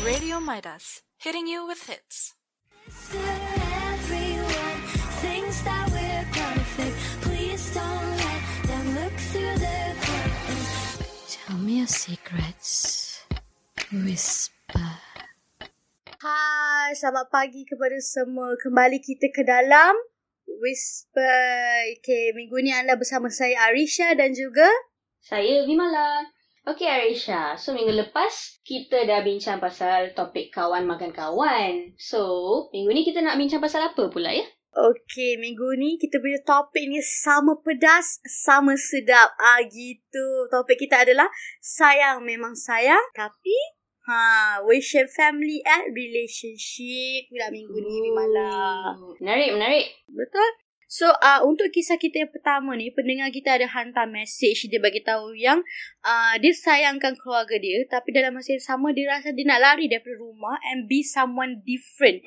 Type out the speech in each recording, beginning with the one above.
Radio Midas, hitting you with hits. Everyone thinks that we're perfect. Please don't let them look through the curtains. Tell me your secrets. Whisper. Hai, selamat pagi kepada semua. Kembali kita ke dalam Whisper. Okay, minggu ni anda bersama saya Arisha dan juga Saya Vimala. Okey Arisha, so minggu lepas kita dah bincang pasal topik kawan makan kawan. So, minggu ni kita nak bincang pasal apa pula ya? Okay, minggu ni kita punya topik ni sama pedas, sama sedap. Ah gitu. Topik kita adalah sayang memang sayang, tapi ha, we share family and relationship pula minggu ni. Hmm, Menarik, menarik. Betul? So, uh, untuk kisah kita yang pertama ni, pendengar kita ada hantar message. Dia bagi tahu yang uh, dia sayangkan keluarga dia. Tapi dalam masa yang sama, dia rasa dia nak lari daripada rumah and be someone different.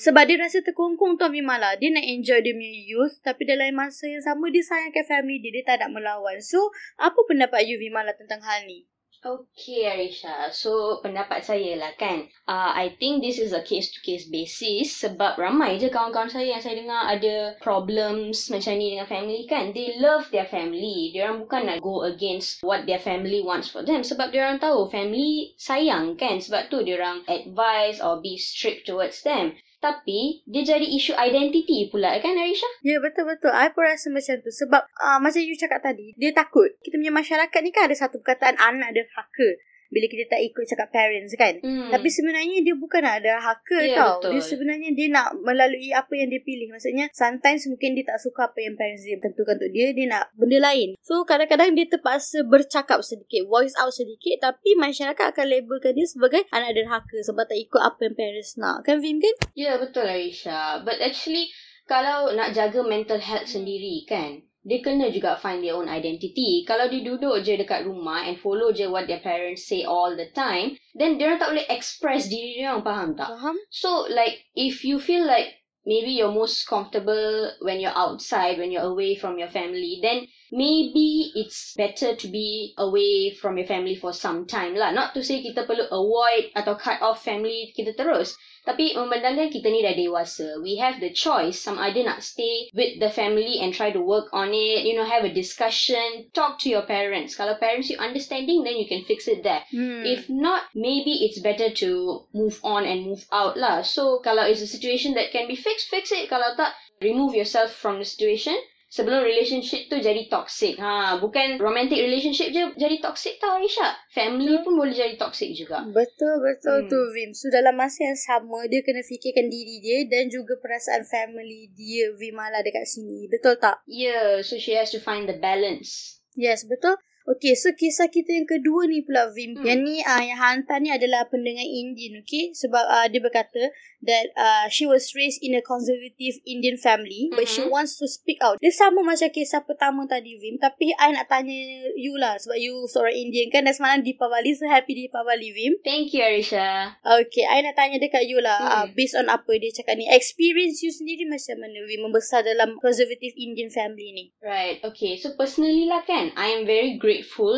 Sebab dia rasa terkongkong Tuan Vimala. Dia nak enjoy dia punya youth. Tapi dalam masa yang sama, dia sayangkan family dia. Dia tak nak melawan. So, apa pendapat you Vimala tentang hal ni? Okay Arisha, so pendapat saya lah kan. Uh, I think this is a case to case basis sebab ramai je kawan-kawan saya yang saya dengar ada problems macam ni dengan family kan. They love their family. Dia orang bukan nak go against what their family wants for them sebab dia orang tahu family sayang kan. Sebab tu dia orang advise or be strict towards them. Tapi dia jadi isu identity pula kan Arisha? Ya betul-betul. I pun rasa macam tu. Sebab uh, Macam you cakap tadi Dia takut. Kita punya masyarakat ni kan Ada satu perkataan Anak ada haka Bila kita tak ikut cakap parents kan. Hmm. Tapi sebenarnya Dia bukan nak ada haka Ya, tau. betul. Dia sebenarnya Dia nak melalui Apa yang dia pilih. Maksudnya Sometimes mungkin dia tak suka Apa yang parents dia tentukan untuk dia Dia nak benda lain. So kadang-kadang Dia terpaksa bercakap sedikit Voice out sedikit Tapi masyarakat akan labelkan dia Sebagai anak derhaka Sebab tak ikut apa yang parents nak. Kan Vim kan? Ya, betul Arisha. But actually, kalau nak jaga mental health sendiri kan, dia kena juga find their own identity. Kalau dia duduk je dekat rumah and follow je what their parents say all the time, then dia tak boleh express diri dia orang, faham tak? Faham? So, like, if you feel like maybe you're most comfortable when you're outside, when you're away from your family, then maybe it's better to be away from your family for some time lah. Not to say kita perlu avoid atau cut off family kita terus. Tapi memandangkan kita ni dah dewasa. We have the choice. Some either nak stay with the family and try to work on it. You know, have a discussion. Talk to your parents. Kalau parents you understanding, then you can fix it there. Hmm. If not, maybe it's better to move on and move out lah. So, kalau it's a situation that can be fixed, fix it. Kalau tak, remove yourself from the situation. Sebelum relationship tu jadi toxic. Ha, bukan romantic relationship je jadi toxic tau, Arisha. Family pun boleh jadi toxic juga. Betul betul Hmm. tu Vim. So dalam masa yang sama dia kena fikirkan diri dia dan juga perasaan family dia Vimala dekat sini. Betul tak? Yeah, so she has to find the balance. Yes, betul. Okay, so kisah kita yang kedua ni pula Vim. Hmm. Yang ni uh, yang hantar ni adalah pendengar Indian, okay? Sebab uh, dia berkata that uh, she was raised in a conservative Indian family but she Mhm. wants to speak out. Dia sama macam kisah pertama tadi Vim, tapi I nak tanya you lah sebab you seorang Indian kan dan semalam Deepavali, so happy Deepavali Vim. Thank you, Arisha. Okay, I nak tanya dekat you lah Hmm. uh, based on apa dia cakap ni. Experience you sendiri macam mana Vim membesar dalam conservative Indian family ni? Right. Okay. So personally lah kan, I am very grateful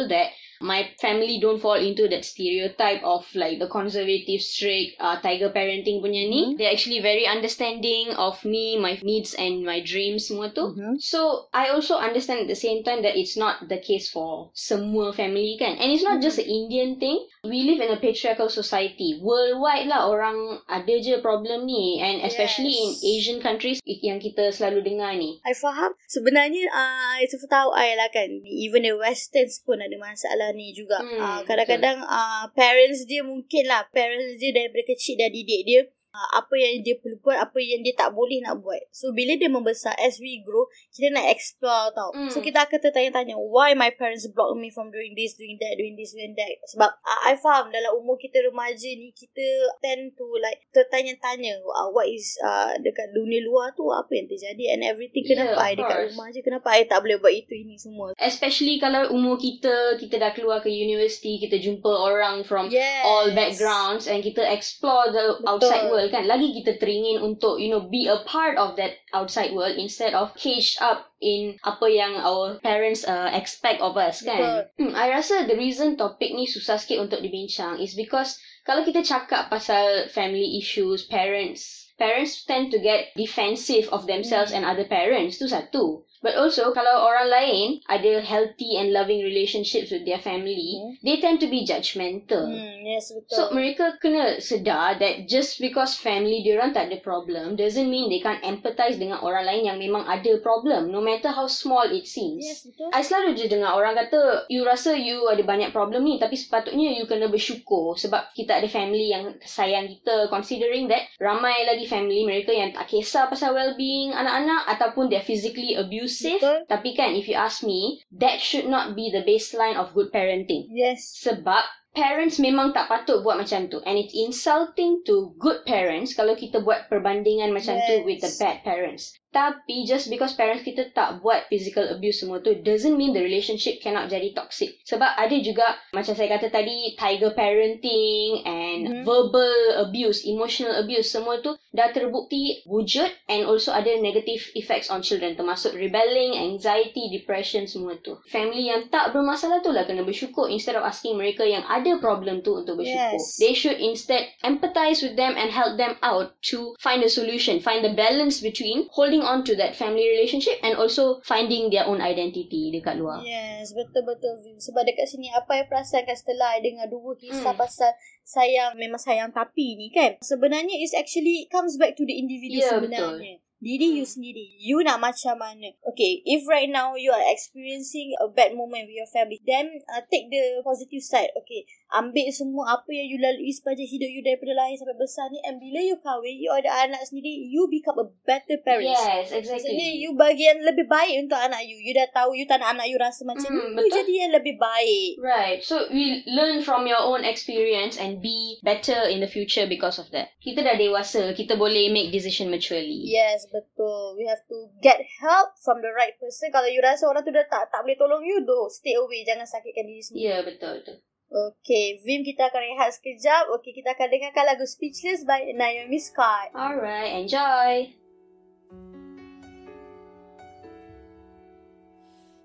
that my family don't fall into that stereotype of like the conservative, strict, uh, tiger parenting punya ni. Mhm. They're actually very understanding of me, my needs and my dreams semua tu. Mhm. So I also understand at the same time that it's not the case for semua family kan. And it's not just an Indian thing. We live in a patriarchal society. Worldwide lah orang ada je problem ni. And especially Yes. in Asian countries yang kita selalu dengar ni. I faham. Sebenarnya uh, itu tahu I lah kan. Even the westerns pun ada masalah ni juga. Hmm, uh, kadang-kadang uh, parents dia mungkin lah. Parents dia daripada kecil dah didik dia. Uh, apa yang dia perlu buat, apa yang dia tak boleh nak buat. So, bila dia membesar, as we grow, kita nak explore tau. Hmm. So, kita akan tertanya-tanya, why my parents block me from doing this, doing that, doing this, doing that. Sebab uh, I faham dalam umur kita remaja ni, kita tend to like tertanya-tanya, uh, what is uh, dekat dunia luar tu, apa yang terjadi and everything. Yeah, Kenapa of I dekat course. rumah je, kenapa I tak boleh buat itu, ini semua. Especially kalau umur kita, kita dah keluar ke universiti, kita jumpa orang from Yes. all backgrounds and kita explore the Betul. outside world kan. Lagi kita teringin untuk, you know, be a part of that outside world instead of caged up in apa yang our parents uh, expect of us kan. Hmm, I rasa the reason topik ni susah sikit untuk dibincang is because kalau kita cakap pasal family issues, parents, parents tend to get defensive of themselves and other parents. Tu satu. But also, kalau orang lain ada healthy and loving relationships with their family, Hmm. they tend to be judgmental. Hmm, yes, betul. So mereka kena sedar that just because family diorang tak ada problem doesn't mean they can't empathize dengan orang lain yang memang ada problem no matter how small it seems. yes, betul. I selalu je dengar orang kata you rasa you ada banyak problem ni tapi sepatutnya you kena bersyukur sebab kita ada family yang sayang kita considering that ramai lagi family mereka yang tak kisah pasal well-being anak-anak ataupun they're physically abusive Betul. tapi kan if you ask me that should not be the baseline of good parenting Yes. sebab parents memang tak patut buat macam tu and it's insulting to good parents kalau kita buat perbandingan macam tu Yes. with the bad parents tapi just because parents kita tak buat physical abuse semua tu doesn't mean the relationship cannot jadi toxic sebab ada juga macam saya kata tadi tiger parenting and Mhm. verbal abuse emotional abuse semua tu dah terbukti wujud and also ada negative effects on children termasuk rebelling anxiety depression semua tu family yang tak bermasalah tu lah kena bersyukur instead of asking mereka yang ada problem tu untuk bersyukur Yes. they should instead empathize with them and help them out to find a solution find the balance between holding on to that family relationship and also finding their own identity dekat luar Yes, betul-betul. Sebab dekat sini, apa yang perasakan setelah I dengar dua kisah Hmm. pasal sayang, memang sayang tapi ni kan. Sebenarnya, is actually comes back to the individu Ya, sebenarnya. Diri you sendiri. You nak macam mana. Okay, if right now you are experiencing a bad moment with your family, then uh, take the positive side. Okay, ambil semua apa yang you lalui sepanjang hidup you daripada lahir sampai besar ni and bila you kahwin, you ada anak sendiri, you become a better parent. yes Maksudnya exactly you bagi yang lebih baik untuk anak you. You dah tahu you tak nak anak you rasa macam Hmm, ni. You betul. jadi yang lebih baik. Right. So we learn from your own experience and be better in the future because of that. Kita dah dewasa, kita boleh make decision maturely. Yes, betul. We have to get help from the right person. Kalau you rasa orang tu dah tak tak boleh tolong you, do stay away. Jangan sakitkan diri Ya, sendiri. yeah, betul betul. Okay, Vim kita akan rehat sekejap. Okay, kita akan dengarkan lagu Speechless by Naomi Scott. Alright, enjoy.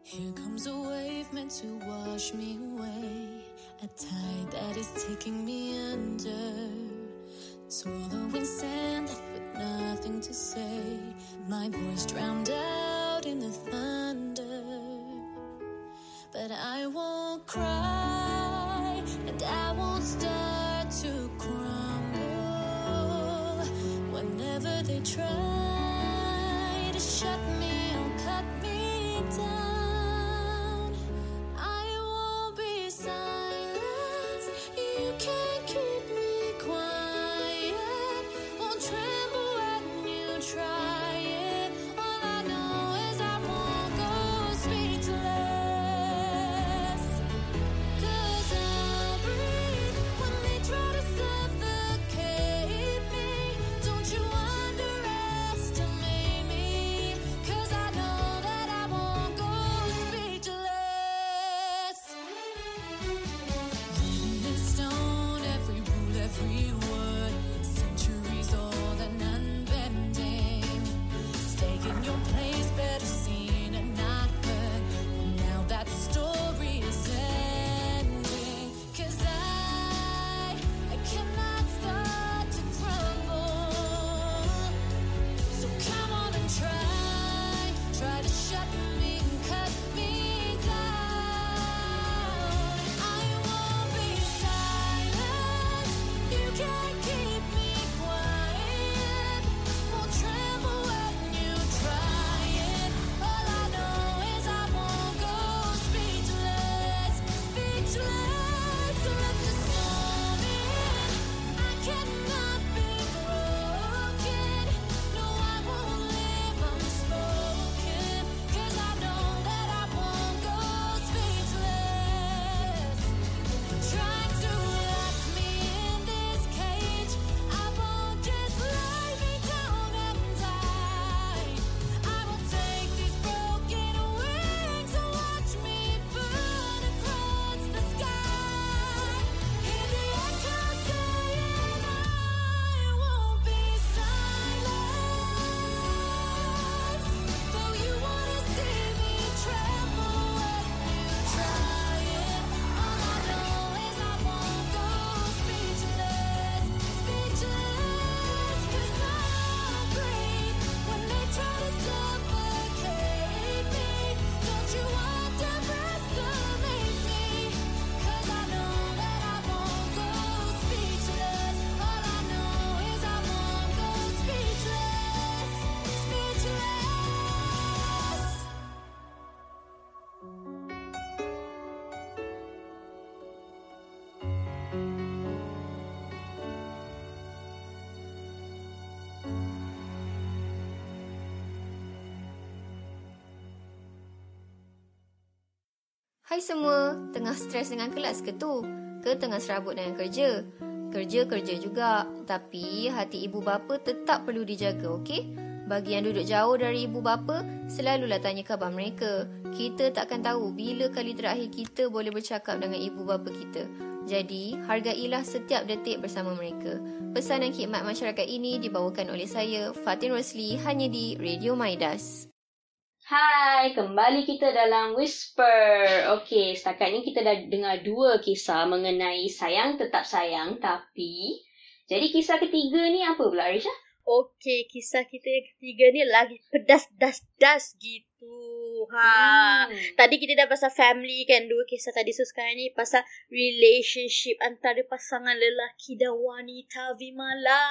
Here comes a wave meant to wash me away. A tide that is taking me under. Swallowing sand left with nothing to say. My voice drowned out in the thunder. But I won't cry and I won't start to crumble. Whenever they try Hai semua, tengah stres dengan kelas ke tu? Ke tengah serabut dengan kerja? Kerja-kerja juga, tapi hati ibu bapa tetap perlu dijaga, okey? Bagi yang duduk jauh dari ibu bapa, selalulah tanya khabar mereka. Kita takkan tahu bila kali terakhir kita boleh bercakap dengan ibu bapa kita. Jadi, hargailah setiap detik bersama mereka. Pesan dan khidmat masyarakat ini dibawakan oleh saya, Fatin Rosli, hanya di Radio Maidas. Hai, kembali kita dalam Whisper. Okey, setakat ni kita dah dengar dua kisah mengenai sayang tetap sayang tapi jadi kisah ketiga ni apa pula Arisha? Okey, kisah kita yang ketiga ni lagi pedas-das-das gitu. Ha. Hmm. Tadi kita dah pasal family kan dua kisah tadi so sekarang ni pasal relationship antara pasangan lelaki dan wanita Vimala.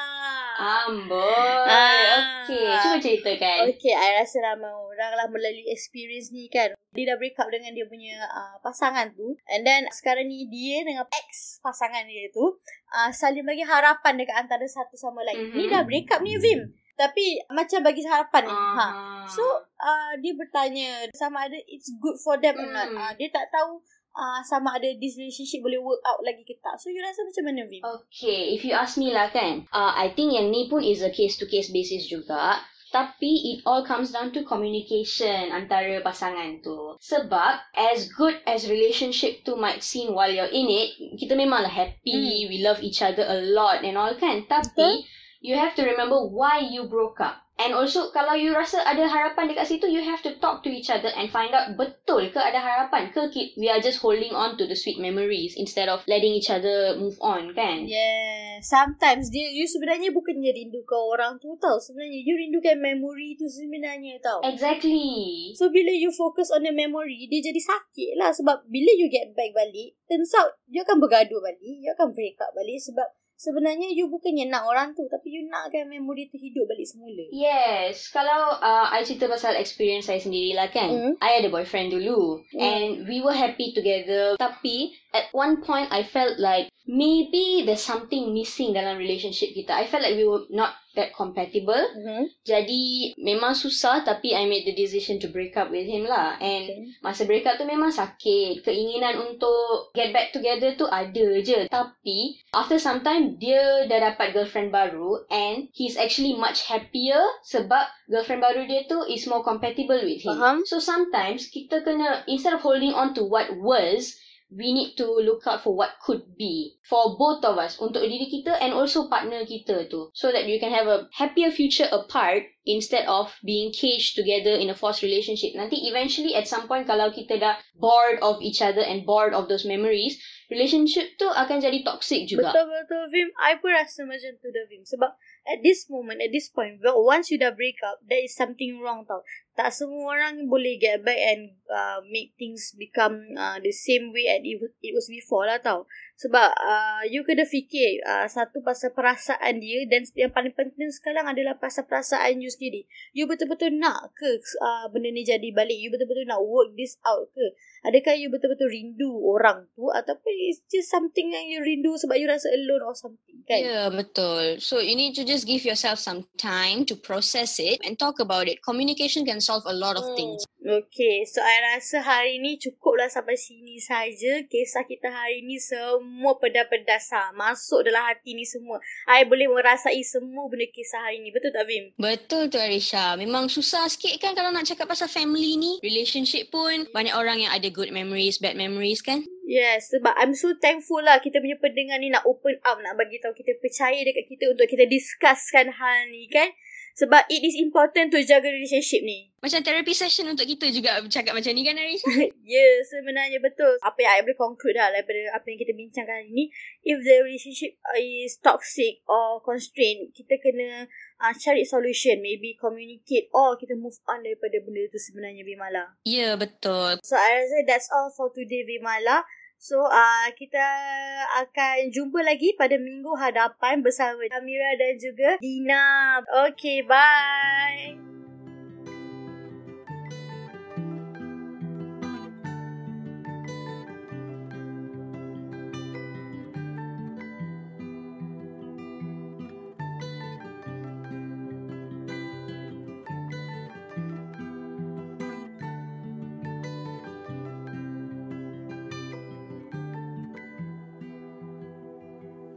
Amboi. Ah. Okey, cuba ceritakan. Okay, I rasa ramai orang lah melalui experience ni kan. Dia dah break up dengan dia punya uh, pasangan tu. And then sekarang ni dia dengan ex pasangan dia tu uh, saling bagi harapan dekat antara satu sama lain. Mhm. Ni dah break up ni Vim. Tapi macam bagi harapan ni. Ha. Ah. So uh, dia bertanya sama ada it's good for them or not. Hmm. Uh, dia tak tahu uh, sama ada this relationship boleh work out lagi ke tak. So you rasa macam mana Vim? Okay, if you ask me lah kan, uh, I think yang ni pun is a case-to-case basis juga. Tapi it all comes down to communication antara pasangan tu. Sebab as good as relationship tu might seem while you're in it, kita memanglah happy, we love each other a lot and all kan. Tapi you have to remember why you broke up. And also kalau you rasa ada harapan dekat situ, you have to talk to each other and find out betul ke ada harapan ke ki- we are just holding on to the sweet memories instead of letting each other move on kan. Yeah, sometimes dia you sebenarnya bukannya rindukan orang tu tau. Sebenarnya you rindukan memory tu sebenarnya tau. Exactly. So bila you focus on the memory, dia jadi sakit lah. Sebab bila you get back balik, turns out you akan bergaduh balik, you akan break up balik sebab sebenarnya you bukannya nak orang tu tapi you nakkan memory tu hidup balik semula. Yes, kalau uh, I cerita pasal experience saya sendiri lah kan. Mm. I ada boyfriend dulu Mm. and we were happy together. Tapi at one point I felt like maybe there's something missing dalam relationship kita. I felt like we were not that compatible. Mm-hmm. Jadi memang susah tapi I made the decision to break up with him lah. And Okay. Masa break up tu memang sakit. Keinginan untuk get back together tu ada je. Tapi, after some time, dia dah dapat girlfriend baru and he's actually much happier sebab girlfriend baru dia tu is more compatible with him. Faham. So, sometimes kita kena, instead of holding on to what was, we need to look out for what could be for both of us untuk diri kita and also partner kita tu so that you can have a happier future apart instead of being caged together in a forced relationship nanti eventually at some point kalau kita dah bored of each other and bored of those memories relationship tu akan jadi toxic juga Betul-betul Vim. I pun rasa macam tu dah Vim. Sebab at this moment, at this point, well, once you dah break up, there is something wrong tau. Tak semua orang boleh get back and uh, make things become uh, the same way as it, it was before lah tau. Sebab uh, you kena fikir uh, satu pasal perasaan dia dan yang paling penting sekarang adalah pasal perasaan you sendiri. You betul-betul nak ke uh, benda ni jadi balik? You betul-betul nak work this out ke? Adakah you betul-betul rindu orang tu ataupun it's just something yang you rindu sebab you rasa alone or something kan? Yeah, betul. So you need to just give yourself some time to process it and talk about it. Communication can solve a lot of Hmm. things. Okay, so I rasa hari ni cukuplah sampai sini saja. Kisah kita hari ni semua pedas-pedas ha. Masuk dalam hati ni semua. I boleh merasai semua benda kisah hari ni. Betul tak Vim? Betul tu Arisha. Memang susah sikit kan kalau nak cakap pasal family ni. Relationship pun banyak orang yang ada good memories, bad memories kan. Yes, sebab I'm so thankful lah kita punya pendengar ni nak open up, nak bagi tahu kita percaya dekat kita untuk kita discusskan hal ni kan. Sebab it is important to jaga relationship ni. Macam therapy session untuk kita juga cakap macam ni kan Arisha. Ya, yeah, sebenarnya betul. Apa yang I boleh conclude lah daripada apa yang kita bincangkan hari ni. If the relationship is toxic or constrained, kita kena uh, cari solution. Maybe communicate or kita move on daripada benda tu sebenarnya Bimala. Ya, yeah, betul. So, I rasa that's all for today Bimala. So, uh, kita akan jumpa lagi pada minggu hadapan bersama Amira dan juga Dina. Okay, bye.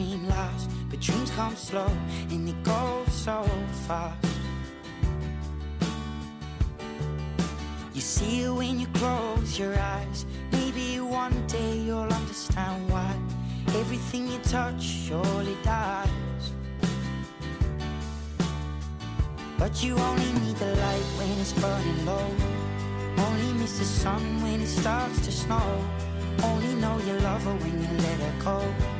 Dream. But dreams come slow and they go so fast. You see it when you close your eyes. Maybe one day you'll understand why everything you touch surely dies. But you only need the light when it's burning low. Only miss the sun when it starts to snow. Only know you love her when you let her go.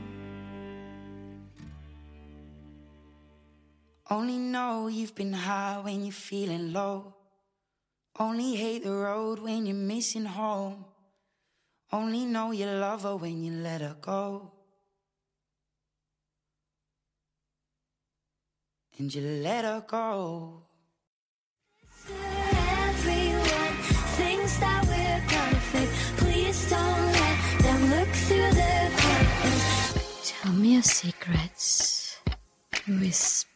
Only know you've been high when you're feeling low. Only hate the road when you're missing home. Only know you love her when you let her go. And you let her go. Everyone thinks that we're perfect. Please don't let them look through the curtains. Tell me your secrets. Whisper.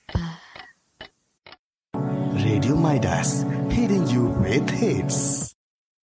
Radio Midas, hitting you with hits.